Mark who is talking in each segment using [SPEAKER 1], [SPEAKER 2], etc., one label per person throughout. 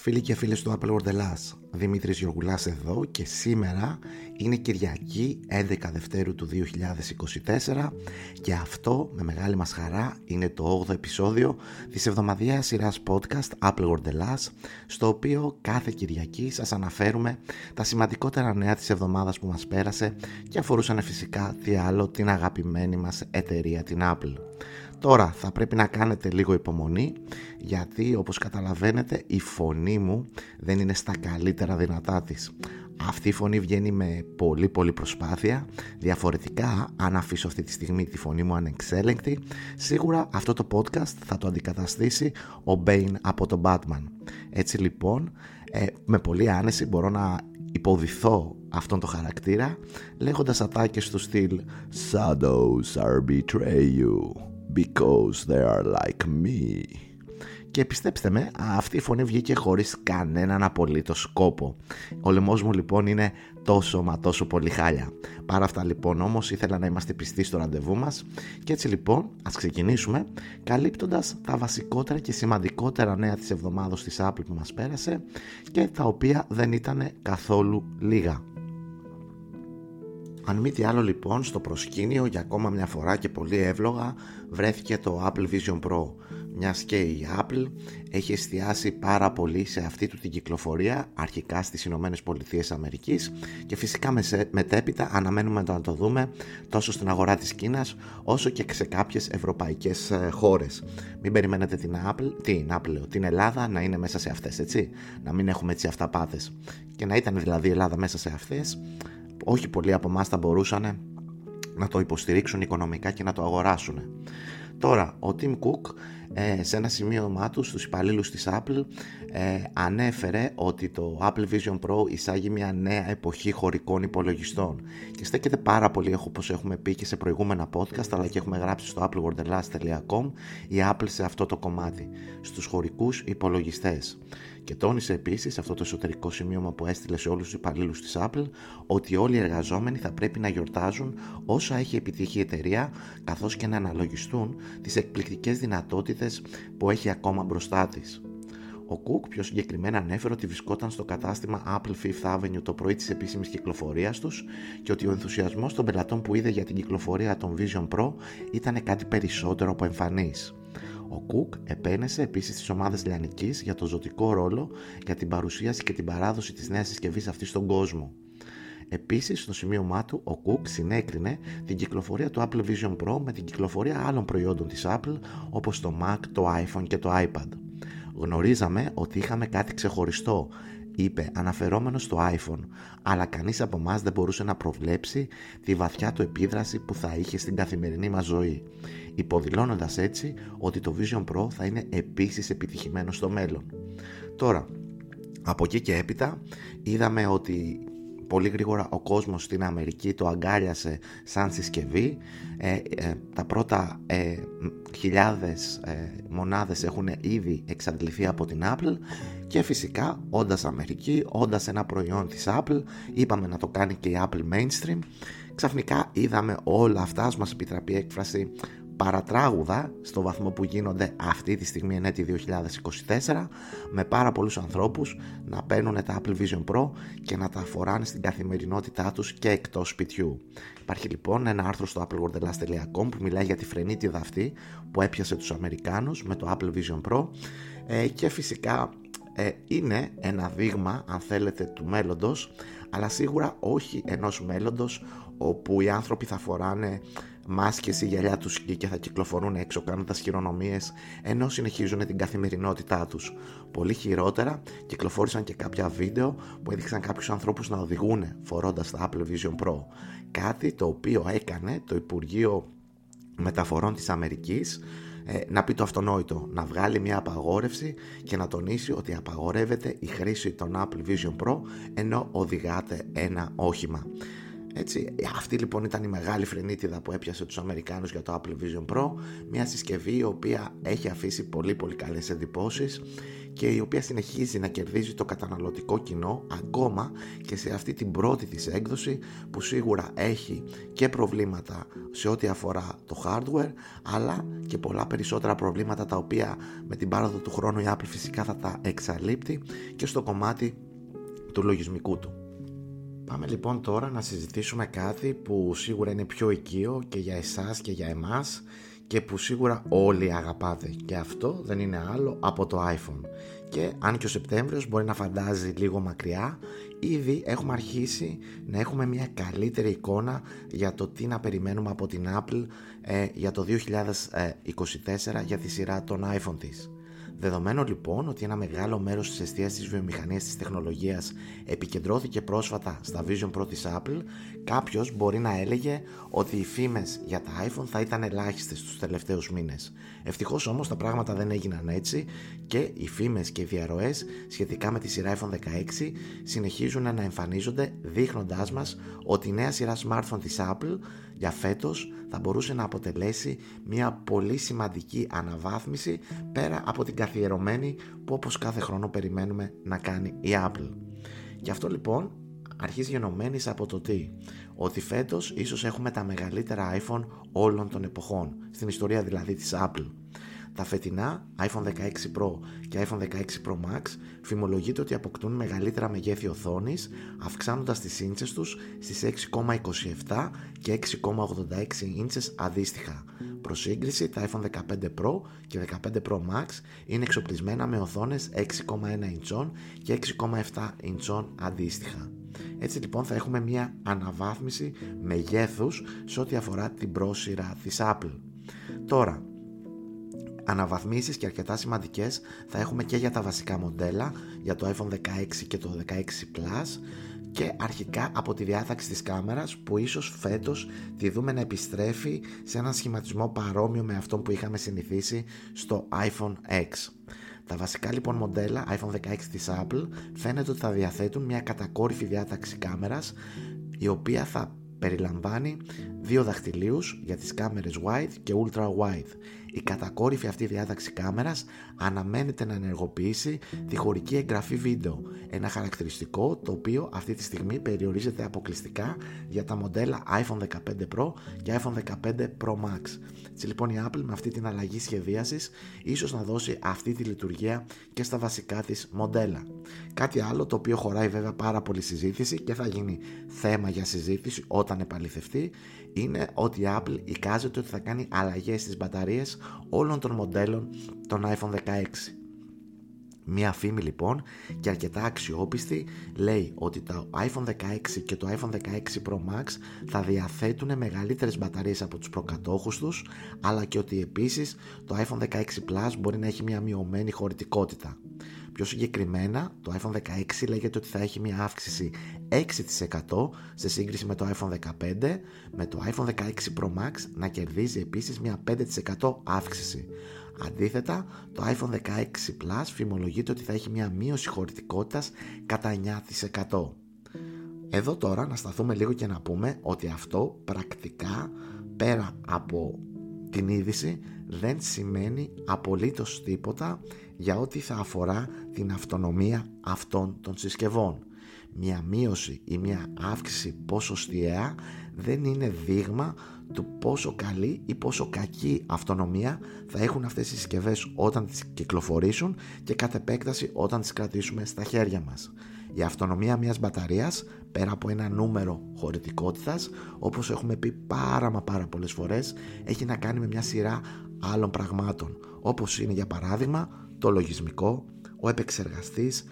[SPEAKER 1] σας φίλοι και φίλες του Apple World Ελλάς. Δημήτρης Γιωργουλάς εδώ και σήμερα είναι Κυριακή 11 Δευτέρου του 2024 και αυτό με μεγάλη μας χαρά είναι το 8ο επεισόδιο της εβδομαδιαίας σειράς podcast Apple World Ελλάς στο οποίο κάθε Κυριακή σας αναφέρουμε τα σημαντικότερα νέα της εβδομάδας που μας πέρασε και αφορούσαν φυσικά τι άλλο την αγαπημένη μας εταιρεία την Apple. Τώρα θα πρέπει να κάνετε λίγο υπομονή γιατί όπως καταλαβαίνετε η φωνή μου δεν είναι στα καλύτερα δυνατά της. Αυτή η φωνή βγαίνει με πολύ πολύ προσπάθεια. Διαφορετικά, αν αφήσω αυτή τη στιγμή τη φωνή μου ανεξέλεγκτη, σίγουρα αυτό το podcast θα το αντικαταστήσει ο Bane από τον Batman. Έτσι λοιπόν, ε, με πολύ άνεση μπορώ να υποδηθώ αυτόν τον χαρακτήρα λέγοντας ατάκες του στυλ «Shadows are betray you» because they are like me. Και πιστέψτε με, αυτή η φωνή βγήκε χωρίς κανέναν απολύτως σκόπο. Ο λαιμός μου λοιπόν είναι τόσο μα τόσο πολύ χάλια. Παρά αυτά λοιπόν όμως ήθελα να είμαστε πιστοί στο ραντεβού μας και έτσι λοιπόν ας ξεκινήσουμε καλύπτοντας τα βασικότερα και σημαντικότερα νέα της εβδομάδος της Apple που μας πέρασε και τα οποία δεν ήταν καθόλου λίγα. Αν μη τι άλλο λοιπόν στο προσκήνιο για ακόμα μια φορά και πολύ εύλογα βρέθηκε το Apple Vision Pro. Μιας και η Apple έχει εστιάσει πάρα πολύ σε αυτή του την κυκλοφορία αρχικά στις Ηνωμένες Πολιτείες Αμερικής και φυσικά μετέπειτα αναμένουμε να το δούμε τόσο στην αγορά της Κίνας όσο και σε κάποιες ευρωπαϊκές ε, χώρες. Μην περιμένετε την Apple, την Apple, την Ελλάδα να είναι μέσα σε αυτές έτσι, να μην έχουμε έτσι αυταπάτες. Και να ήταν δηλαδή η Ελλάδα μέσα σε αυτές όχι πολλοί από εμάς θα μπορούσαν να το υποστηρίξουν οικονομικά και να το αγοράσουν. Τώρα, ο Tim Cook ε, σε ένα σημείωμά του στους υπαλλήλους της Apple ε, ανέφερε ότι το Apple Vision Pro εισάγει μια νέα εποχή χωρικών υπολογιστών και στέκεται πάρα πολύ όπως έχουμε πει και σε προηγούμενα podcast αλλά και έχουμε γράψει στο applewordelast.com η Apple σε αυτό το κομμάτι, στους χωρικούς υπολογιστές. Και τόνισε επίσης αυτό το εσωτερικό σημείωμα που έστειλε σε όλους τους υπαλλήλους της Apple ότι όλοι οι εργαζόμενοι θα πρέπει να γιορτάζουν όσα έχει επιτύχει η εταιρεία καθώς και να αναλογιστούν τις εκπληκτικές δυνατότητες που έχει ακόμα μπροστά της. Ο Κουκ πιο συγκεκριμένα ανέφερε ότι βρισκόταν στο κατάστημα Apple Fifth Avenue το πρωί της επίσημης κυκλοφορίας τους και ότι ο ενθουσιασμός των πελατών που είδε για την κυκλοφορία των Vision Pro ήταν κάτι περισσότερο από εμφανής. Ο Κουκ επένεσε επίσης τις ομάδες Λιανικής για το ζωτικό ρόλο για την παρουσίαση και την παράδοση της νέας συσκευής αυτής στον κόσμο. Επίσης, στο σημείωμά του, ο Κουκ συνέκρινε την κυκλοφορία του Apple Vision Pro με την κυκλοφορία άλλων προϊόντων της Apple όπως το Mac, το iPhone και το iPad. Γνωρίζαμε ότι είχαμε κάτι ξεχωριστό, είπε αναφερόμενος στο iPhone, αλλά κανείς από εμάς δεν μπορούσε να προβλέψει τη βαθιά του επίδραση που θα είχε στην καθημερινή μας ζωή, υποδηλώνοντας έτσι ότι το Vision Pro θα είναι επίσης επιτυχημένο στο μέλλον. Τώρα, από εκεί και έπειτα είδαμε ότι πολύ γρήγορα ο κόσμος στην Αμερική το αγκάλιασε σαν συσκευή. Ε, ε, τα πρώτα ε, χιλιάδες ε, μονάδες έχουν ήδη εξαντληθεί από την Apple και φυσικά όντας Αμερική, όντας ένα προϊόν της Apple, είπαμε να το κάνει και η Apple Mainstream, ξαφνικά είδαμε όλα αυτά, μας επιτραπεί έκφραση παρατράγουδα στο βαθμό που γίνονται αυτή τη στιγμή εν έτη 2024 με πάρα πολλούς ανθρώπους να παίρνουν τα Apple Vision Pro και να τα φοράνε στην καθημερινότητά τους και εκτός σπιτιού. Υπάρχει λοιπόν ένα άρθρο στο applewordelast.com που μιλάει για τη φρενίτιδα αυτή που έπιασε τους Αμερικάνους με το Apple Vision Pro ε, και φυσικά ε, είναι ένα δείγμα αν θέλετε του μέλλοντος αλλά σίγουρα όχι ενός μέλλοντος όπου οι άνθρωποι θα φοράνε μάσκες ή γυαλιά τους και θα κυκλοφορούν έξω κάνοντας χειρονομίες ενώ συνεχίζουν την καθημερινότητά τους. Πολύ χειρότερα κυκλοφόρησαν και κάποια βίντεο που έδειξαν κάποιους ανθρώπους να οδηγούν φορώντας τα Apple Vision Pro. Κάτι το οποίο έκανε το Υπουργείο Μεταφορών της Αμερικής ε, να πει το αυτονόητο, να βγάλει μια απαγόρευση και να τονίσει ότι απαγορεύεται η χρήση των Apple Vision Pro ενώ οδηγάτε ένα όχημα. Έτσι, αυτή λοιπόν ήταν η μεγάλη φρενίτιδα που έπιασε τους Αμερικάνους για το Apple Vision Pro μια συσκευή η οποία έχει αφήσει πολύ πολύ καλές εντυπώσεις και η οποία συνεχίζει να κερδίζει το καταναλωτικό κοινό ακόμα και σε αυτή την πρώτη της έκδοση που σίγουρα έχει και προβλήματα σε ό,τι αφορά το hardware αλλά και πολλά περισσότερα προβλήματα τα οποία με την πάροδο του χρόνου η Apple φυσικά θα τα εξαλείπτει και στο κομμάτι του λογισμικού του. Πάμε λοιπόν τώρα να συζητήσουμε κάτι που σίγουρα είναι πιο οικείο και για εσάς και για εμάς και που σίγουρα όλοι αγαπάτε και αυτό δεν είναι άλλο από το iPhone και αν και ο Σεπτέμβριος μπορεί να φαντάζει λίγο μακριά ήδη έχουμε αρχίσει να έχουμε μια καλύτερη εικόνα για το τι να περιμένουμε από την Apple ε, για το 2024 για τη σειρά των iPhone της. Δεδομένου λοιπόν ότι ένα μεγάλο μέρος της εστίας της βιομηχανίας της τεχνολογίας επικεντρώθηκε πρόσφατα στα Vision Pro της Apple, κάποιος μπορεί να έλεγε ότι οι φήμες για τα iPhone θα ήταν ελάχιστες τους τελευταίους μήνες. Ευτυχώς όμως τα πράγματα δεν έγιναν έτσι και οι φήμες και οι διαρροές σχετικά με τη σειρά iPhone 16 συνεχίζουν να εμφανίζονται δείχνοντάς μας ότι η νέα σειρά smartphone της Apple για φέτος θα μπορούσε να αποτελέσει μια πολύ σημαντική αναβάθμιση πέρα από την καθιερωμένη που όπως κάθε χρόνο περιμένουμε να κάνει η Apple. Γι' αυτό λοιπόν αρχίζει γενομένης από το τι; Ότι φέτος ίσως έχουμε τα μεγαλύτερα iPhone όλων των εποχών στην ιστορία δηλαδή της Apple τα φετινά iPhone 16 Pro και iPhone 16 Pro Max φημολογείται ότι αποκτούν μεγαλύτερα μεγέθη οθόνης, αυξάνοντας τις ίντσες τους στις 6,27 και 6,86 ίντσες αντίστοιχα. Προ σύγκριση, τα iPhone 15 Pro και 15 Pro Max είναι εξοπλισμένα με οθόνες 6,1 ιντσών και 6,7 ιντσών αντίστοιχα. Έτσι λοιπόν θα έχουμε μια αναβάθμιση μεγέθους σε ό,τι αφορά την πρόσυρα της Apple. Τώρα, αναβαθμίσεις και αρκετά σημαντικές θα έχουμε και για τα βασικά μοντέλα για το iPhone 16 και το 16 Plus και αρχικά από τη διάταξη της κάμερας που ίσως φέτος τη δούμε να επιστρέφει σε έναν σχηματισμό παρόμοιο με αυτό που είχαμε συνηθίσει στο iPhone X. Τα βασικά λοιπόν μοντέλα iPhone 16 της Apple φαίνεται ότι θα διαθέτουν μια κατακόρυφη διάταξη κάμερας η οποία θα περιλαμβάνει δύο δαχτυλίους για τις κάμερες wide και ultra wide η κατακόρυφη αυτή διάταξη κάμερας αναμένεται να ενεργοποιήσει τη χωρική εγγραφή βίντεο, ένα χαρακτηριστικό το οποίο αυτή τη στιγμή περιορίζεται αποκλειστικά για τα μοντέλα iPhone 15 Pro και iPhone 15 Pro Max. Έτσι λοιπόν η Apple με αυτή την αλλαγή σχεδίασης ίσως να δώσει αυτή τη λειτουργία και στα βασικά της μοντέλα. Κάτι άλλο το οποίο χωράει βέβαια πάρα πολύ συζήτηση και θα γίνει θέμα για συζήτηση όταν επαληθευτεί είναι ότι η Apple εικάζεται ότι θα κάνει αλλαγές στις μπαταρίες όλων των μοντέλων των iPhone 16. Μία φήμη λοιπόν και αρκετά αξιόπιστη λέει ότι το iPhone 16 και το iPhone 16 Pro Max θα διαθέτουν μεγαλύτερες μπαταρίες από τους προκατόχους τους αλλά και ότι επίσης το iPhone 16 Plus μπορεί να έχει μια μειωμένη χωρητικότητα. Πιο συγκεκριμένα, το iPhone 16 λέγεται ότι θα έχει μια αύξηση 6% σε σύγκριση με το iPhone 15, με το iPhone 16 Pro Max να κερδίζει επίσης μια 5% αύξηση. Αντίθετα, το iPhone 16 Plus φημολογείται ότι θα έχει μια μείωση χωρητικότητας κατά 9%. Εδώ τώρα να σταθούμε λίγο και να πούμε ότι αυτό πρακτικά πέρα από την είδηση δεν σημαίνει απολύτως τίποτα για ό,τι θα αφορά την αυτονομία αυτών των συσκευών. Μια μείωση ή μια αύξηση ποσοστιαία δεν είναι δείγμα του πόσο καλή ή πόσο κακή αυτονομία θα έχουν αυτές οι συσκευές όταν τις κυκλοφορήσουν και κατ' επέκταση όταν τις κρατήσουμε στα χέρια μας. Η αυτονομία μιας μπαταρίας πέρα από ένα νούμερο χωρητικότητας όπως έχουμε πει πάρα μα πάρα πολλές φορές έχει να κάνει με μια σειρά άλλων πραγμάτων όπως είναι για παράδειγμα το λογισμικό, ο επεξεργαστής,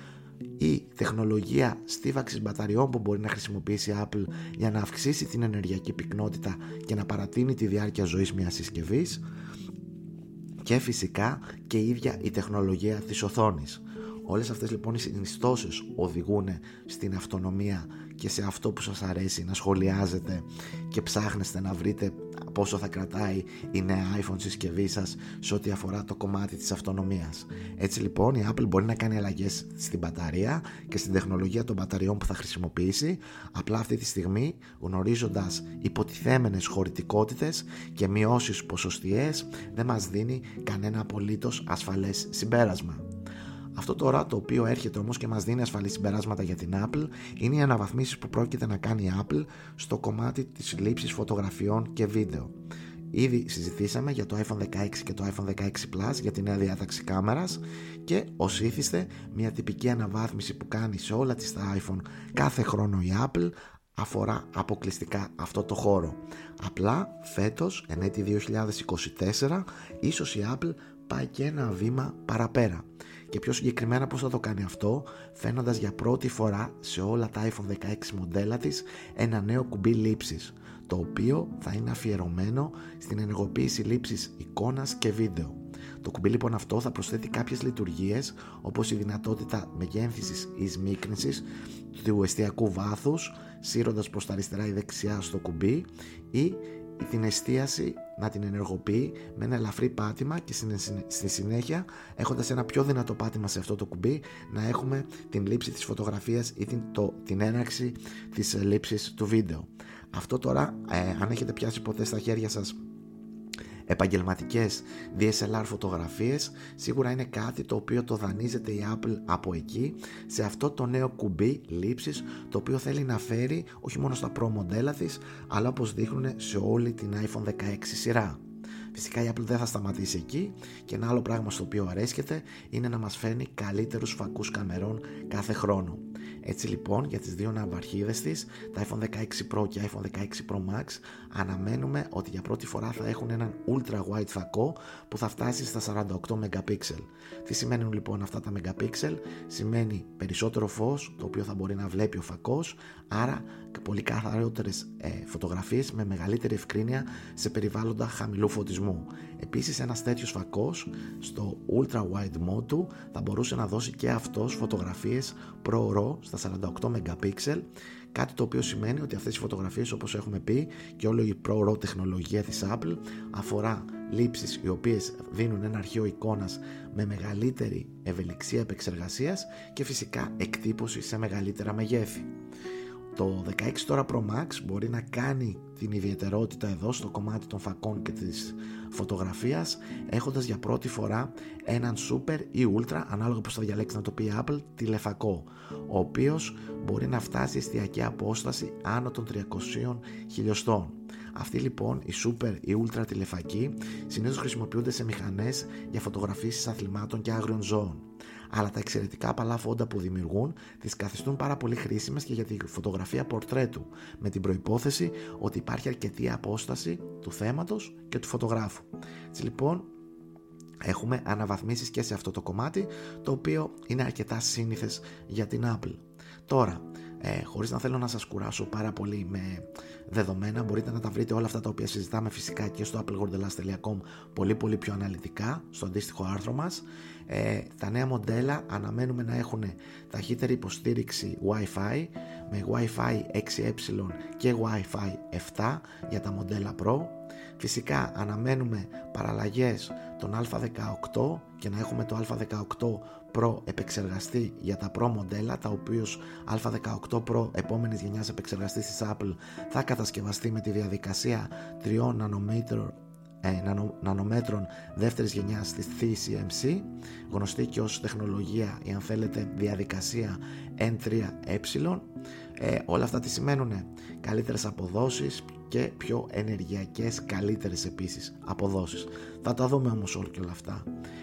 [SPEAKER 1] η τεχνολογία στίβαξης μπαταριών που μπορεί να χρησιμοποιήσει η Apple για να αυξήσει την ενεργειακή πυκνότητα και να παρατείνει τη διάρκεια ζωής μιας συσκευής και φυσικά και η ίδια η τεχνολογία της οθόνης. Όλες αυτές λοιπόν οι συνιστώσεις οδηγούν στην αυτονομία και σε αυτό που σας αρέσει να σχολιάζετε και ψάχνεστε να βρείτε πόσο θα κρατάει η νέα iPhone συσκευή σας σε ό,τι αφορά το κομμάτι της αυτονομίας. Έτσι λοιπόν η Apple μπορεί να κάνει αλλαγές στην μπαταρία και στην τεχνολογία των μπαταριών που θα χρησιμοποιήσει απλά αυτή τη στιγμή γνωρίζοντας υποτιθέμενες χωρητικότητες και μειώσεις ποσοστιαίες δεν μας δίνει κανένα απολύτως ασφαλές συμπέρασμα. Αυτό τώρα το οποίο έρχεται όμως και μας δίνει ασφαλή συμπεράσματα για την Apple είναι οι αναβαθμίσεις που πρόκειται να κάνει η Apple στο κομμάτι της λήψης φωτογραφιών και βίντεο. Ήδη συζητήσαμε για το iPhone 16 και το iPhone 16 Plus για τη νέα διάταξη κάμερας και ως ήθιστε μια τυπική αναβάθμιση που κάνει σε όλα τις τα iPhone κάθε χρόνο η Apple αφορά αποκλειστικά αυτό το χώρο. Απλά φέτος, εν έτη 2024, ίσως η Apple πάει και ένα βήμα παραπέρα και πιο συγκεκριμένα πώς θα το κάνει αυτό φαίνοντας για πρώτη φορά σε όλα τα iPhone 16 μοντέλα της ένα νέο κουμπί λήψης το οποίο θα είναι αφιερωμένο στην ενεργοποίηση λήψης εικόνας και βίντεο. Το κουμπί λοιπόν αυτό θα προσθέτει κάποιες λειτουργίες όπως η δυνατότητα μεγένθησης ή σμίκνησης του εστιακού βάθους σύροντας προς τα αριστερά ή δεξιά στο κουμπί ή την εστίαση να την ενεργοποιεί με ένα ελαφρύ πάτημα και στη συνέχεια έχοντας ένα πιο δυνατό πάτημα σε αυτό το κουμπί να έχουμε την λήψη της φωτογραφίας ή την, το, την έναρξη της λήψης του βίντεο. Αυτό τώρα ε, αν έχετε πιάσει ποτέ στα χέρια σας επαγγελματικές DSLR φωτογραφίες σίγουρα είναι κάτι το οποίο το δανείζεται η Apple από εκεί σε αυτό το νέο κουμπί λήψης το οποίο θέλει να φέρει όχι μόνο στα Pro μοντέλα της αλλά όπως δείχνουν σε όλη την iPhone 16 σειρά. Φυσικά η Apple δεν θα σταματήσει εκεί και ένα άλλο πράγμα στο οποίο αρέσκεται είναι να μας φέρνει καλύτερους φακούς καμερών κάθε χρόνο. Έτσι λοιπόν για τις δύο ναυαρχίδες της, τα iPhone 16 Pro και iPhone 16 Pro Max αναμένουμε ότι για πρώτη φορά θα έχουν έναν ultra wide φακό που θα φτάσει στα 48 MP. Τι σημαίνουν λοιπόν αυτά τα MP, σημαίνει περισσότερο φως το οποίο θα μπορεί να βλέπει ο φακός, άρα πολύ καθαρότερες ε, φωτογραφίες με μεγαλύτερη ευκρίνεια σε περιβάλλοντα χαμηλού φωτισμού. Επίσης ένας τέτοιος φακός στο ultra wide mode του θα μπορούσε να δώσει και αυτός φωτογραφίες pro RAW στα 48 MP κάτι το οποίο σημαίνει ότι αυτές οι φωτογραφίες όπως έχουμε πει και όλη η Pro RAW τεχνολογία της Apple αφορά λήψεις οι οποίες δίνουν ένα αρχείο εικόνας με μεγαλύτερη ευελιξία επεξεργασίας και φυσικά εκτύπωση σε μεγαλύτερα μεγέθη. Το 16 τώρα Pro Max μπορεί να κάνει την ιδιαιτερότητα εδώ στο κομμάτι των φακών και της φωτογραφίας έχοντας για πρώτη φορά έναν Super ή Ultra ανάλογα πως θα διαλέξει να το πει Apple τηλεφακό ο οποίος μπορεί να φτάσει εστιακή απόσταση άνω των 300 χιλιοστών. Αυτοί λοιπόν οι super ή ultra τηλεφακοί συνήθως χρησιμοποιούνται σε μηχανές για φωτογραφίσεις αθλημάτων και άγριων ζώων αλλά τα εξαιρετικά απαλά φόντα που δημιουργούν τις καθιστούν πάρα πολύ χρήσιμες και για τη φωτογραφία πορτρέτου, με την προϋπόθεση ότι υπάρχει αρκετή απόσταση του θέματος και του φωτογράφου. Έτσι λοιπόν έχουμε αναβαθμίσεις και σε αυτό το κομμάτι, το οποίο είναι αρκετά σύνηθες για την Apple. Τώρα, ε, χωρίς να θέλω να σας κουράσω πάρα πολύ με δεδομένα μπορείτε να τα βρείτε όλα αυτά τα οποία συζητάμε φυσικά και στο applegordelas.com πολύ πολύ πιο αναλυτικά στο αντίστοιχο άρθρο μας. Ε, τα νέα μοντέλα αναμένουμε να έχουν ταχύτερη υποστήριξη Wi-Fi με Wi-Fi 6E και Wi-Fi 7 για τα μοντέλα Pro. Φυσικά αναμένουμε παραλλαγές των α18 και να έχουμε το α18 Pro επεξεργαστή για τα Pro μοντέλα τα οποίους α18 Pro επόμενης γενιάς επεξεργαστής της Apple θα κατασκευαστεί με τη διαδικασία 3 νανομέτρων ε, νανομέτρων δεύτερης γενιάς της TCMC γνωστή και ως τεχνολογία ή αν θέλετε διαδικασία N3E ε, όλα αυτά τι σημαίνουν καλύτερες αποδόσεις και πιο ενεργειακές καλύτερες επίσης αποδόσεις. Θα τα δούμε όμως όλα και όλα αυτά.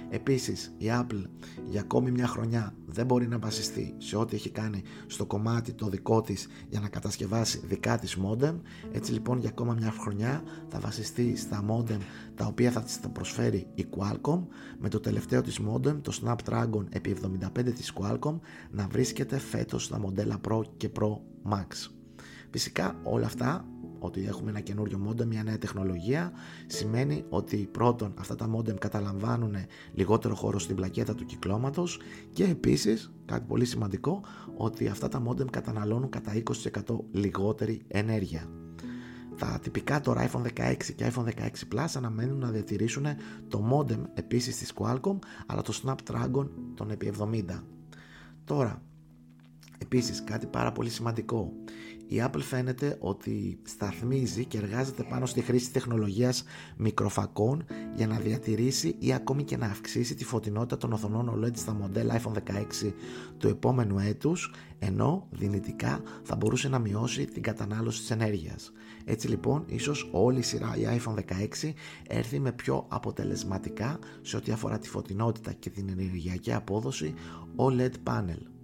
[SPEAKER 1] Επίσης η Apple για ακόμη μια χρονιά δεν μπορεί να βασιστεί σε ό,τι έχει κάνει στο κομμάτι το δικό της για να κατασκευάσει δικά της modem. Έτσι λοιπόν για ακόμα μια χρονιά θα βασιστεί στα modem τα οποία θα της προσφέρει η Qualcomm. Με το τελευταίο της modem το Snapdragon επί 75 της Qualcomm να βρίσκεται φέτος στα μοντέλα Pro και Pro Max. Φυσικά όλα αυτά ότι έχουμε ένα καινούριο modem, μια νέα τεχνολογία, σημαίνει ότι πρώτον αυτά τα modem καταλαμβάνουν λιγότερο χώρο στην πλακέτα του κυκλώματος και επίσης, κάτι πολύ σημαντικό, ότι αυτά τα modem καταναλώνουν κατά 20% λιγότερη ενέργεια. τα τυπικά τώρα iPhone 16 και iPhone 16 Plus αναμένουν να διατηρήσουν το modem επίσης της Qualcomm αλλά το Snapdragon τον επί 70. Τώρα, επίσης κάτι πάρα πολύ σημαντικό η Apple φαίνεται ότι σταθμίζει και εργάζεται πάνω στη χρήση τεχνολογίας μικροφακών για να διατηρήσει ή ακόμη και να αυξήσει τη φωτεινότητα των οθονών OLED στα μοντέλα iPhone 16 του επόμενου έτους ενώ δυνητικά θα μπορούσε να μειώσει την κατανάλωση της ενέργειας. Έτσι λοιπόν ίσως όλη η σειρά η iPhone 16 έρθει με πιο αποτελεσματικά σε ό,τι αφορά τη φωτεινότητα και την ενεργειακή απόδοση OLED panel.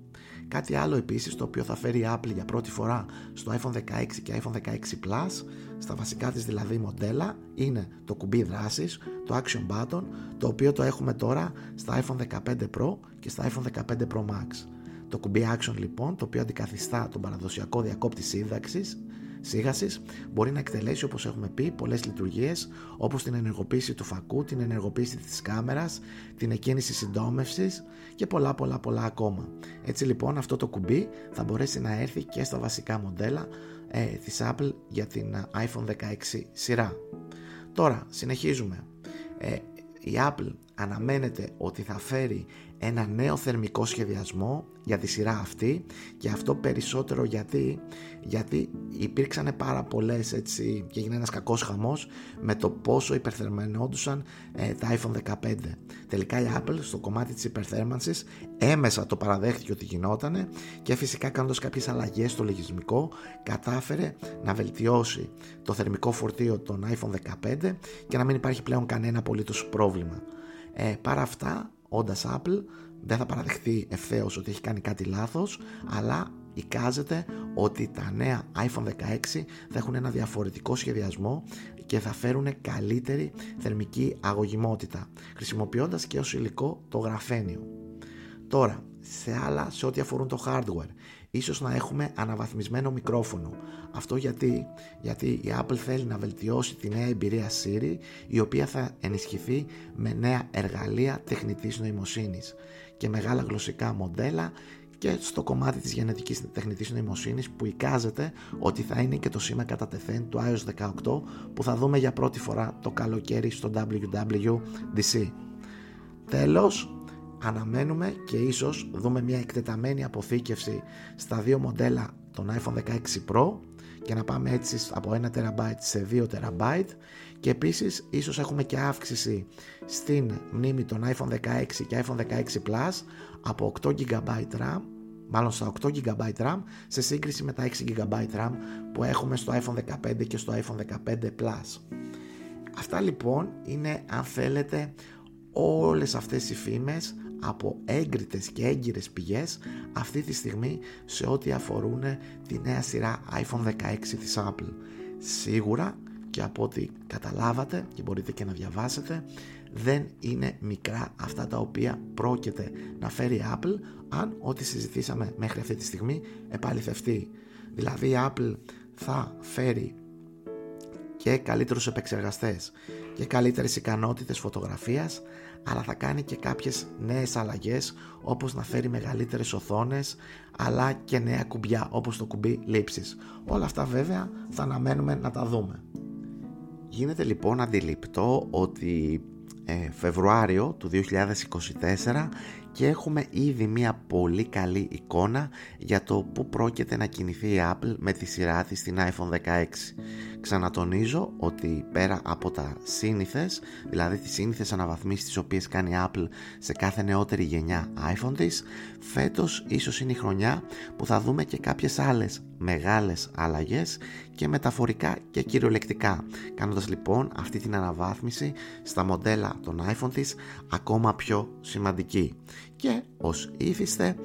[SPEAKER 1] Κάτι άλλο επίσης το οποίο θα φέρει η Apple για πρώτη φορά στο iPhone 16 και iPhone 16 Plus, στα βασικά της δηλαδή μοντέλα, είναι το κουμπί δράσης, το Action Button, το οποίο το έχουμε τώρα στα iPhone 15 Pro και στα iPhone 15 Pro Max. Το κουμπί Action λοιπόν, το οποίο αντικαθιστά τον παραδοσιακό διακόπτη σύνταξης, σίγασης μπορεί να εκτελέσει όπως έχουμε πει πολλές λειτουργίες όπως την ενεργοποίηση του φακού, την ενεργοποίηση της κάμερας, την εκκίνηση συντόμευσης και πολλά πολλά πολλά ακόμα. Έτσι λοιπόν αυτό το κουμπί θα μπορέσει να έρθει και στα βασικά μοντέλα ε, της Apple για την ε, iPhone 16 σειρά. Τώρα συνεχίζουμε. Ε, η Apple αναμένεται ότι θα φέρει ένα νέο θερμικό σχεδιασμό για τη σειρά αυτή και αυτό περισσότερο γιατί, γιατί υπήρξαν πάρα πολλές έτσι και έγινε ένας κακός χαμός με το πόσο υπερθερμανόντουσαν ε, τα iPhone 15 τελικά η Apple στο κομμάτι της υπερθέρμανσης έμεσα το παραδέχτηκε ότι γινότανε και φυσικά κάνοντας κάποιες αλλαγές στο λογισμικό κατάφερε να βελτιώσει το θερμικό φορτίο των iPhone 15 και να μην υπάρχει πλέον κανένα απολύτως πρόβλημα ε, παρά αυτά, όντας Apple, δεν θα παραδεχθεί ευθέως ότι έχει κάνει κάτι λάθος, αλλά εικάζεται ότι τα νέα iPhone 16 θα έχουν ένα διαφορετικό σχεδιασμό και θα φέρουν καλύτερη θερμική αγωγημότητα, χρησιμοποιώντας και ως υλικό το γραφένιο. Τώρα, σε άλλα σε ό,τι αφορούν το hardware ίσως να έχουμε αναβαθμισμένο μικρόφωνο. Αυτό γιατί, γιατί η Apple θέλει να βελτιώσει τη νέα εμπειρία Siri η οποία θα ενισχυθεί με νέα εργαλεία τεχνητής νοημοσύνης και μεγάλα γλωσσικά μοντέλα και στο κομμάτι της γενετικής τεχνητής νοημοσύνης που εικάζεται ότι θα είναι και το σήμα κατά τεθέν του iOS 18 που θα δούμε για πρώτη φορά το καλοκαίρι στο WWDC. Τέλος, αναμένουμε και ίσως δούμε μια εκτεταμένη αποθήκευση στα δύο μοντέλα των iPhone 16 Pro και να πάμε έτσι από 1 TB σε 2 TB και επίσης ίσως έχουμε και αύξηση στην μνήμη των iPhone 16 και iPhone 16 Plus από 8 GB RAM μάλλον στα 8 GB RAM σε σύγκριση με τα 6 GB RAM που έχουμε στο iPhone 15 και στο iPhone 15 Plus. Αυτά λοιπόν είναι αν θέλετε όλες αυτές οι φήμες από έγκριτες και έγκυρες πηγές αυτή τη στιγμή σε ό,τι αφορούν τη νέα σειρά iPhone 16 της Apple. Σίγουρα και από ό,τι καταλάβατε και μπορείτε και να διαβάσετε δεν είναι μικρά αυτά τα οποία πρόκειται να φέρει η Apple αν ό,τι συζητήσαμε μέχρι αυτή τη στιγμή επαληθευτεί. Δηλαδή η Apple θα φέρει και καλύτερους επεξεργαστές και καλύτερες ικανότητες φωτογραφίας αλλά θα κάνει και κάποιες νέες αλλαγές όπως να φέρει μεγαλύτερες οθόνες αλλά και νέα κουμπιά όπως το κουμπί λήψης. Όλα αυτά βέβαια θα αναμένουμε να τα δούμε. Γίνεται λοιπόν αντιληπτό ότι ε, Φεβρουάριο του 2024 και έχουμε ήδη μια πολύ καλή εικόνα για το που πρόκειται να κινηθεί η Apple με τη σειρά της στην iPhone 16. Ξανατονίζω ότι πέρα από τα σύνηθες, δηλαδή τις σύνηθες αναβαθμίσεις τις οποίες κάνει η Apple σε κάθε νεότερη γενιά iPhone της, φέτος ίσως είναι η χρονιά που θα δούμε και κάποιες άλλες μεγάλες αλλαγές και μεταφορικά και κυριολεκτικά, κάνοντας λοιπόν αυτή την αναβάθμιση στα μοντέλα των iPhone της ακόμα πιο σημαντική. Και ως ήθιστε,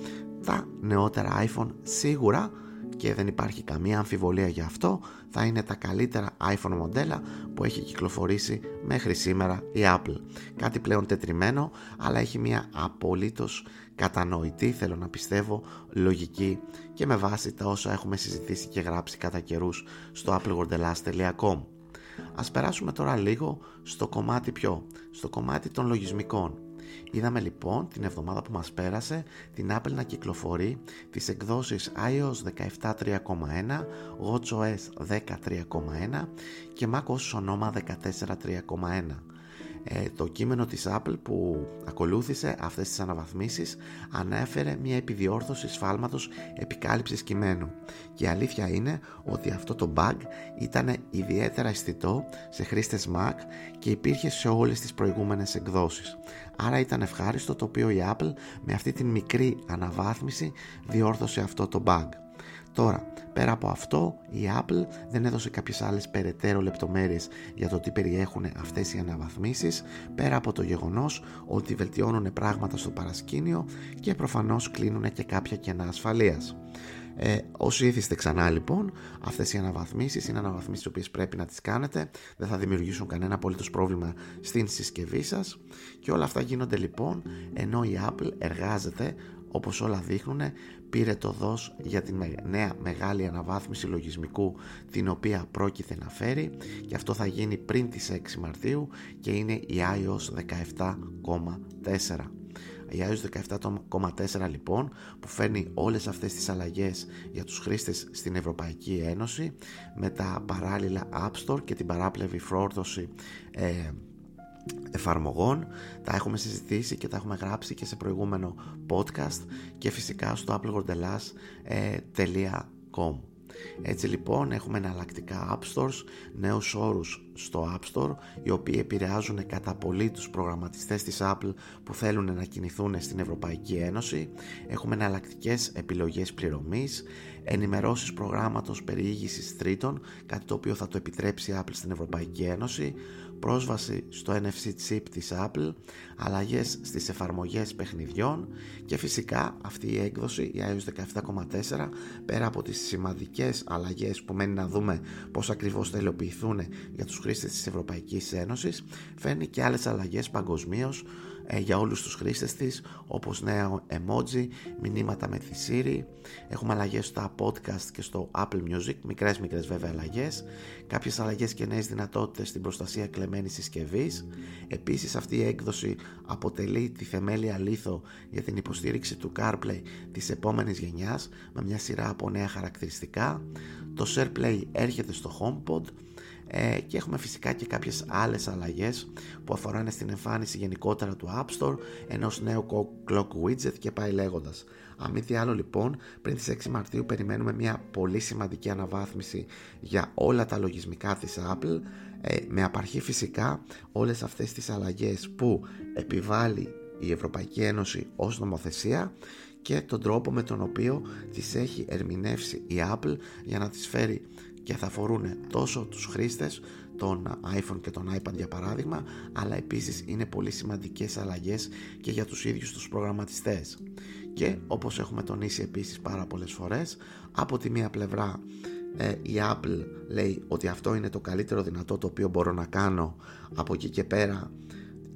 [SPEAKER 1] τα νεότερα iPhone σίγουρα και δεν υπάρχει καμία αμφιβολία για αυτό θα είναι τα καλύτερα iPhone μοντέλα που έχει κυκλοφορήσει μέχρι σήμερα η Apple. Κάτι πλέον τετριμένο αλλά έχει μια απολύτως κατανοητή θέλω να πιστεύω λογική και με βάση τα όσα έχουμε συζητήσει και γράψει κατά καιρούς στο applewordelast.com Ας περάσουμε τώρα λίγο στο κομμάτι πιο, στο κομμάτι των λογισμικών. Είδαμε λοιπόν την εβδομάδα που μας πέρασε την Apple να κυκλοφορεί τις εκδόσεις iOS 17.3.1, watchOS 10.3.1 και macOS Sonoma 14.3.1 ε, το κείμενο της Apple που ακολούθησε αυτές τις αναβαθμίσεις ανέφερε μια επιδιόρθωση σφάλματος επικάλυψης κειμένου. Και η αλήθεια είναι ότι αυτό το bug ήταν ιδιαίτερα αισθητό σε χρήστες Mac και υπήρχε σε όλες τις προηγούμενες εκδόσεις. Άρα ήταν ευχάριστο το οποίο η Apple με αυτή την μικρή αναβάθμιση διόρθωσε αυτό το bug Τώρα, πέρα από αυτό, η Apple δεν έδωσε κάποιες άλλες περαιτέρω λεπτομέρειες για το τι περιέχουν αυτές οι αναβαθμίσεις, πέρα από το γεγονός ότι βελτιώνουν πράγματα στο παρασκήνιο και προφανώς κλείνουν και κάποια κενά ασφαλείας. Ε, όσοι ήθιστε ξανά λοιπόν, αυτές οι αναβαθμίσεις είναι αναβαθμίσεις τις οποίες πρέπει να τις κάνετε, δεν θα δημιουργήσουν κανένα απολύτως πρόβλημα στην συσκευή σας και όλα αυτά γίνονται λοιπόν ενώ η Apple εργάζεται όπως όλα δείχνουν πήρε το δός για την νέα μεγάλη αναβάθμιση λογισμικού την οποία πρόκειται να φέρει και αυτό θα γίνει πριν τις 6 Μαρτίου και είναι η iOS 17.4 η iOS 17.4 λοιπόν που φέρνει όλες αυτές τις αλλαγές για τους χρήστες στην Ευρωπαϊκή Ένωση με τα παράλληλα App Store και την παράπλευρη φόρτωση ε, εφαρμογών. Τα έχουμε συζητήσει και τα έχουμε γράψει και σε προηγούμενο podcast και φυσικά στο applegourdelas.com έτσι λοιπόν έχουμε εναλλακτικά App Stores, νέους όρους στο App Store οι οποίοι επηρεάζουν κατά πολύ τους προγραμματιστές της Apple που θέλουν να κινηθούν στην Ευρωπαϊκή Ένωση. Έχουμε εναλλακτικές επιλογές πληρωμής ενημερώσεις προγράμματος περιήγησης τρίτων κάτι το οποίο θα το επιτρέψει η Apple στην Ευρωπαϊκή Ένωση πρόσβαση στο NFC chip της Apple, αλλαγές στις εφαρμογές παιχνιδιών και φυσικά αυτή η έκδοση, η iOS 17.4, πέρα από τις σημαντικές αλλαγές που μένει να δούμε πώς ακριβώς θα υλοποιηθούν για τους χρήστες της Ευρωπαϊκής Ένωσης, φέρνει και άλλες αλλαγές παγκοσμίως ε, για όλους τους χρήστες της όπως νέα emoji, μηνύματα με τη Siri έχουμε αλλαγές στα podcast και στο Apple Music μικρές μικρές βέβαια αλλαγές. Κάποιες αλλαγές και νέες δυνατότητες στην προστασία κλεμμένης συσκευής. επίσης αυτή η έκδοση αποτελεί τη θεμέλια λίθο για την υποστήριξη του CarPlay της επόμενης γενιάς με μια σειρά από νέα χαρακτηριστικά. Το SharePlay έρχεται στο HomePod ε, και έχουμε φυσικά και κάποιες άλλες αλλαγές που αφοράνε στην εμφάνιση γενικότερα του App Store ενός νέου clock widget και πάει λέγοντας. Αν μη τι άλλο λοιπόν, πριν τις 6 Μαρτίου περιμένουμε μια πολύ σημαντική αναβάθμιση για όλα τα λογισμικά της Apple ε, με απαρχή φυσικά όλες αυτές τις αλλαγές που επιβάλλει η Ευρωπαϊκή Ένωση ως νομοθεσία και τον τρόπο με τον οποίο τις έχει ερμηνεύσει η Apple για να τις φέρει και θα αφορούν τόσο τους χρήστες των iPhone και των iPad για παράδειγμα αλλά επίσης είναι πολύ σημαντικές αλλαγές και για τους ίδιους τους προγραμματιστές. Και όπως έχουμε τονίσει επίσης πάρα πολλές φορές από τη μία πλευρά ε, η Apple λέει ότι αυτό είναι το καλύτερο δυνατό το οποίο μπορώ να κάνω από εκεί και πέρα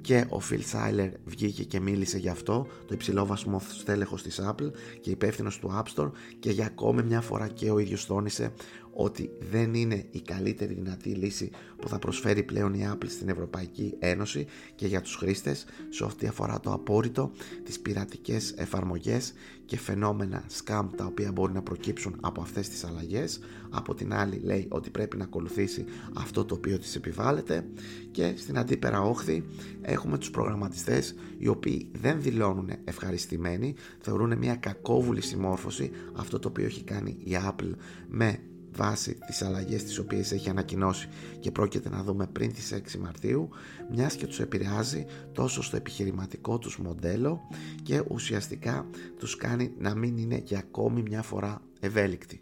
[SPEAKER 1] και ο Phil Seiler βγήκε και μίλησε γι' αυτό, το υψηλό βαθμό στέλεχος της Apple και υπεύθυνος του App Store και για ακόμη μια φορά και ο ίδιος τόνισε ότι δεν είναι η καλύτερη δυνατή λύση που θα προσφέρει πλέον η Apple στην Ευρωπαϊκή Ένωση και για τους χρήστες σε ό,τι αφορά το απόρριτο, τις πειρατικές εφαρμογές και φαινόμενα scam τα οποία μπορεί να προκύψουν από αυτές τις αλλαγές. Από την άλλη λέει ότι πρέπει να ακολουθήσει αυτό το οποίο της επιβάλλεται και στην αντίπερα όχθη έχουμε τους προγραμματιστές οι οποίοι δεν δηλώνουν ευχαριστημένοι, θεωρούν μια κακόβουλη συμμόρφωση αυτό το οποίο έχει κάνει η Apple με βάση τις αλλαγές τις οποίες έχει ανακοινώσει και πρόκειται να δούμε πριν τις 6 Μαρτίου μιας και τους επηρεάζει τόσο στο επιχειρηματικό τους μοντέλο και ουσιαστικά τους κάνει να μην είναι για ακόμη μια φορά ευέλικτοι.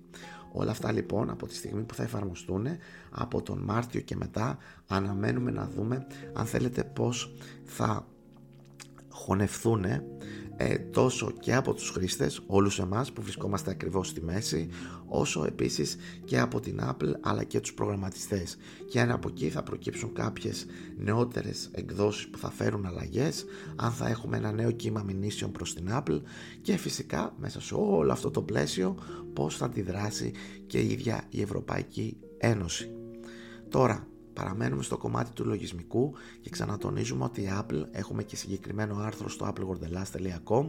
[SPEAKER 1] Όλα αυτά λοιπόν από τη στιγμή που θα εφαρμοστούν από τον Μάρτιο και μετά αναμένουμε να δούμε αν θέλετε πως θα χωνευθούν ε, τόσο και από τους χρήστες, όλους εμάς που βρισκόμαστε ακριβώς στη μέση, όσο επίσης και από την Apple αλλά και τους προγραμματιστές. Και αν από εκεί θα προκύψουν κάποιες νεότερες εκδόσεις που θα φέρουν αλλαγές, αν θα έχουμε ένα νέο κύμα μηνύσεων προς την Apple και φυσικά μέσα σε όλο αυτό το πλαίσιο πώς θα αντιδράσει και η ίδια η Ευρωπαϊκή Ένωση. Τώρα, παραμένουμε στο κομμάτι του λογισμικού και ξανατονίζουμε ότι η Apple, έχουμε και συγκεκριμένο άρθρο στο appleworldlast.com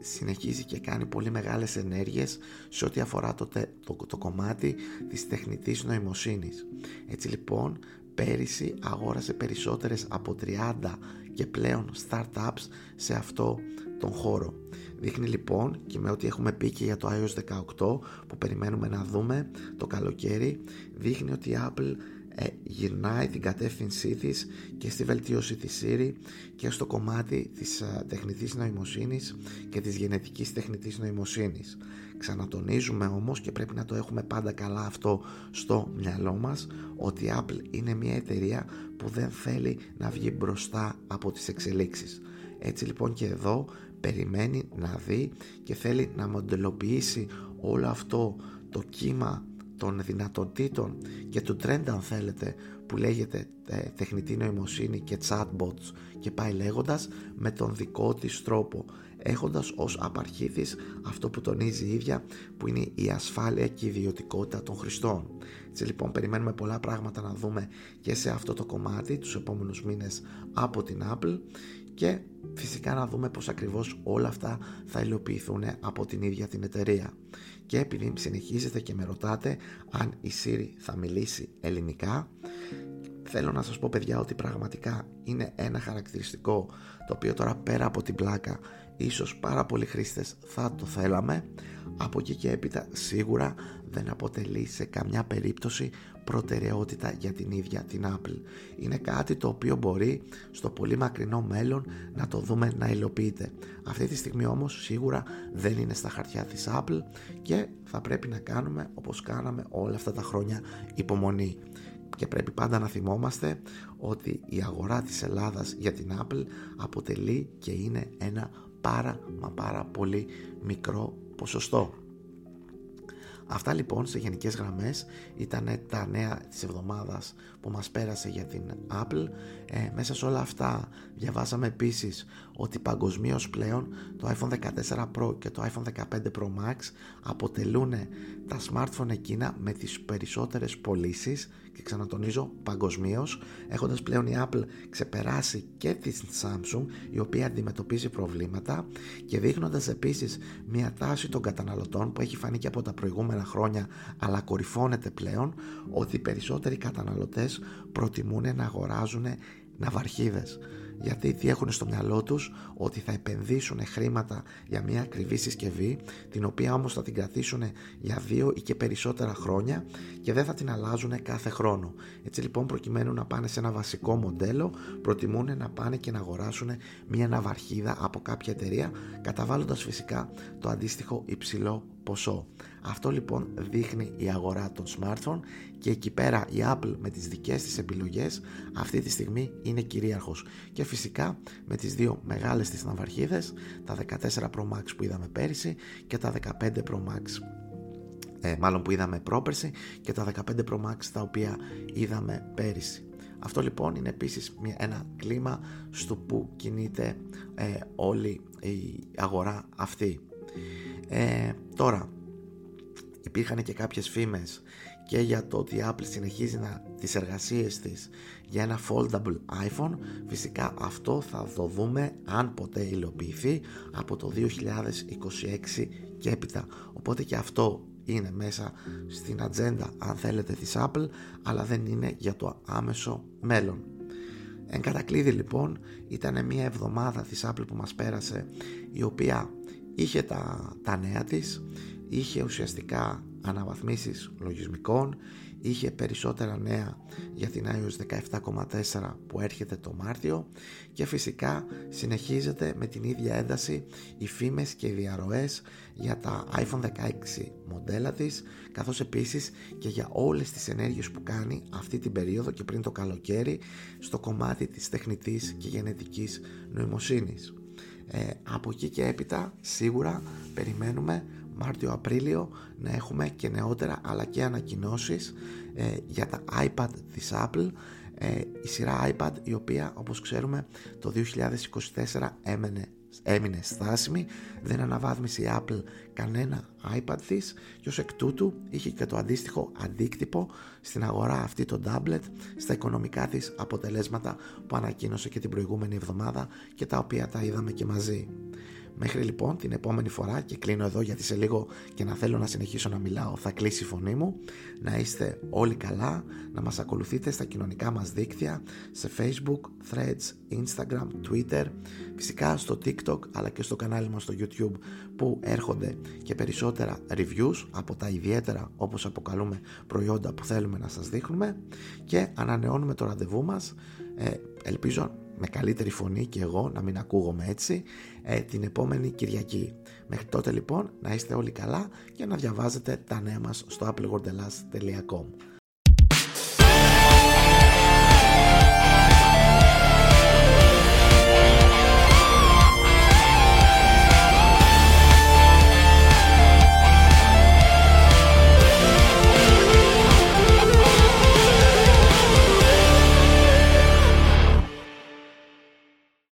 [SPEAKER 1] συνεχίζει και κάνει πολύ μεγάλες ενέργειες σε ό,τι αφορά το, το, το κομμάτι της τεχνητής νοημοσύνης. Έτσι λοιπόν πέρυσι αγόρασε περισσότερες από 30 και πλέον startups σε αυτό τον χώρο. Δείχνει λοιπόν και με ό,τι έχουμε πει και για το iOS 18 που περιμένουμε να δούμε το καλοκαίρι δείχνει ότι η Apple ε, γυρνάει την κατεύθυνσή της και στη βελτίωση της Siri και στο κομμάτι της ε, τεχνητής νοημοσύνης και της γενετικής τεχνητής νοημοσύνης. Ξανατονίζουμε όμως και πρέπει να το έχουμε πάντα καλά αυτό στο μυαλό μας ότι η Apple είναι μια εταιρεία που δεν θέλει να βγει μπροστά από τις εξελίξεις. Έτσι λοιπόν και εδώ περιμένει να δει και θέλει να μοντελοποιήσει όλο αυτό το κύμα των δυνατοτήτων και του trend αν θέλετε που λέγεται ε, τεχνητή νοημοσύνη και chatbots και πάει λέγοντας με τον δικό της τρόπο έχοντας ως απαρχήθης αυτό που τονίζει η ίδια που είναι η ασφάλεια και η ιδιωτικότητα των χρηστών. Έτσι λοιπόν περιμένουμε πολλά πράγματα να δούμε και σε αυτό το κομμάτι τους επόμενους μήνες από την Apple και φυσικά να δούμε πως ακριβώς όλα αυτά θα υλοποιηθούν από την ίδια την εταιρεία. Και επειδή συνεχίζετε και με ρωτάτε αν η Siri θα μιλήσει ελληνικά, θέλω να σας πω παιδιά ότι πραγματικά είναι ένα χαρακτηριστικό το οποίο τώρα πέρα από την πλάκα ίσως πάρα πολλοί χρήστες θα το θέλαμε. Από εκεί και έπειτα σίγουρα δεν αποτελεί σε καμιά περίπτωση προτεραιότητα για την ίδια την Apple. Είναι κάτι το οποίο μπορεί στο πολύ μακρινό μέλλον να το δούμε να υλοποιείται. Αυτή τη στιγμή όμως σίγουρα δεν είναι στα χαρτιά της Apple και θα πρέπει να κάνουμε όπως κάναμε όλα αυτά τα χρόνια υπομονή. Και πρέπει πάντα να θυμόμαστε ότι η αγορά της Ελλάδας για την Apple αποτελεί και είναι ένα πάρα μα πάρα πολύ μικρό ποσοστό. Αυτά λοιπόν σε γενικές γραμμές ήταν τα νέα της εβδομάδας που μας πέρασε για την Apple. Ε, μέσα σε όλα αυτά διαβάσαμε επίσης ότι παγκοσμίως πλέον το iPhone 14 Pro και το iPhone 15 Pro Max αποτελούν τα smartphone εκείνα με τις περισσότερες πωλήσεις και ξανατονίζω παγκοσμίως, έχοντας πλέον η Apple ξεπεράσει και τη Samsung η οποία αντιμετωπίζει προβλήματα και δείχνοντας επίσης μια τάση των καταναλωτών που έχει φανεί και από τα προηγούμενα χρόνια αλλά κορυφώνεται πλέον ότι οι περισσότεροι καταναλωτές προτιμούν να αγοράζουν ναυαρχίδες γιατί τι έχουν στο μυαλό τους ότι θα επενδύσουν χρήματα για μια ακριβή συσκευή την οποία όμως θα την κρατήσουν για δύο ή και περισσότερα χρόνια και δεν θα την αλλάζουν κάθε χρόνο. Έτσι λοιπόν προκειμένου να πάνε σε ένα βασικό μοντέλο προτιμούν να πάνε και να αγοράσουν μια ναυαρχίδα από κάποια εταιρεία καταβάλλοντας φυσικά το αντίστοιχο υψηλό ποσό. Αυτό λοιπόν δείχνει η αγορά των smartphone και εκεί πέρα η Apple με τις δικές της επιλογές αυτή τη στιγμή είναι κυρίαρχος και φυσικά με τις δύο μεγάλες της ναυαρχίδες τα 14 Pro Max που είδαμε πέρυσι και τα 15 Pro Max ε, μάλλον που είδαμε πρόπερση και τα 15 Pro Max τα οποία είδαμε πέρυσι. Αυτό λοιπόν είναι επίσης ένα κλίμα στο που κινείται ε, όλη η αγορά αυτή. Ε, τώρα, υπήρχαν και κάποιες φήμες και για το ότι η Apple συνεχίζει να, τις εργασίες της για ένα foldable iPhone. Φυσικά αυτό θα το δούμε αν ποτέ υλοποιηθεί από το 2026 και έπειτα. Οπότε και αυτό είναι μέσα στην ατζέντα αν θέλετε της Apple αλλά δεν είναι για το άμεσο μέλλον. Εν κατακλείδη λοιπόν ήταν μια εβδομάδα της Apple που μας πέρασε η οποία είχε τα, τα νέα της είχε ουσιαστικά αναβαθμίσεις λογισμικών είχε περισσότερα νέα για την iOS 17.4 που έρχεται το Μάρτιο και φυσικά συνεχίζεται με την ίδια ένταση οι φήμες και οι διαρροές για τα iPhone 16 μοντέλα της καθώς επίσης και για όλες τις ενέργειες που κάνει αυτή την περίοδο και πριν το καλοκαίρι στο κομμάτι της τεχνητής και γενετικής νοημοσύνης. Ε, από εκεί και έπειτα σίγουρα περιμένουμε Μάρτιο-Απρίλιο να έχουμε και νεότερα αλλά και ανακοινώσεις ε, για τα iPad της Apple. Ε, η σειρά iPad η οποία όπως ξέρουμε το 2024 έμενε έμεινε στάσιμη, δεν αναβάθμισε η Apple κανένα iPad της και ως εκ τούτου είχε και το αντίστοιχο αντίκτυπο στην αγορά αυτή το tablet στα οικονομικά της αποτελέσματα που ανακοίνωσε και την προηγούμενη εβδομάδα και τα οποία τα είδαμε και μαζί. Μέχρι λοιπόν την επόμενη φορά και κλείνω εδώ γιατί σε λίγο και να θέλω να συνεχίσω να μιλάω θα κλείσει η φωνή μου. Να είστε όλοι καλά, να μας ακολουθείτε στα κοινωνικά μας δίκτυα σε facebook, threads, instagram, twitter φυσικά στο tiktok αλλά και στο κανάλι μας στο youtube που έρχονται και περισσότερα reviews από τα ιδιαίτερα όπως αποκαλούμε προϊόντα που θέλουμε να σας δείχνουμε. Και ανανεώνουμε το ραντεβού μας. Ε, ελπίζω με καλύτερη φωνή και εγώ να μην ακούγομαι έτσι ε, την επόμενη Κυριακή. Μέχρι τότε λοιπόν να είστε όλοι καλά και να διαβάζετε τα νέα μας στο appleworldelas.com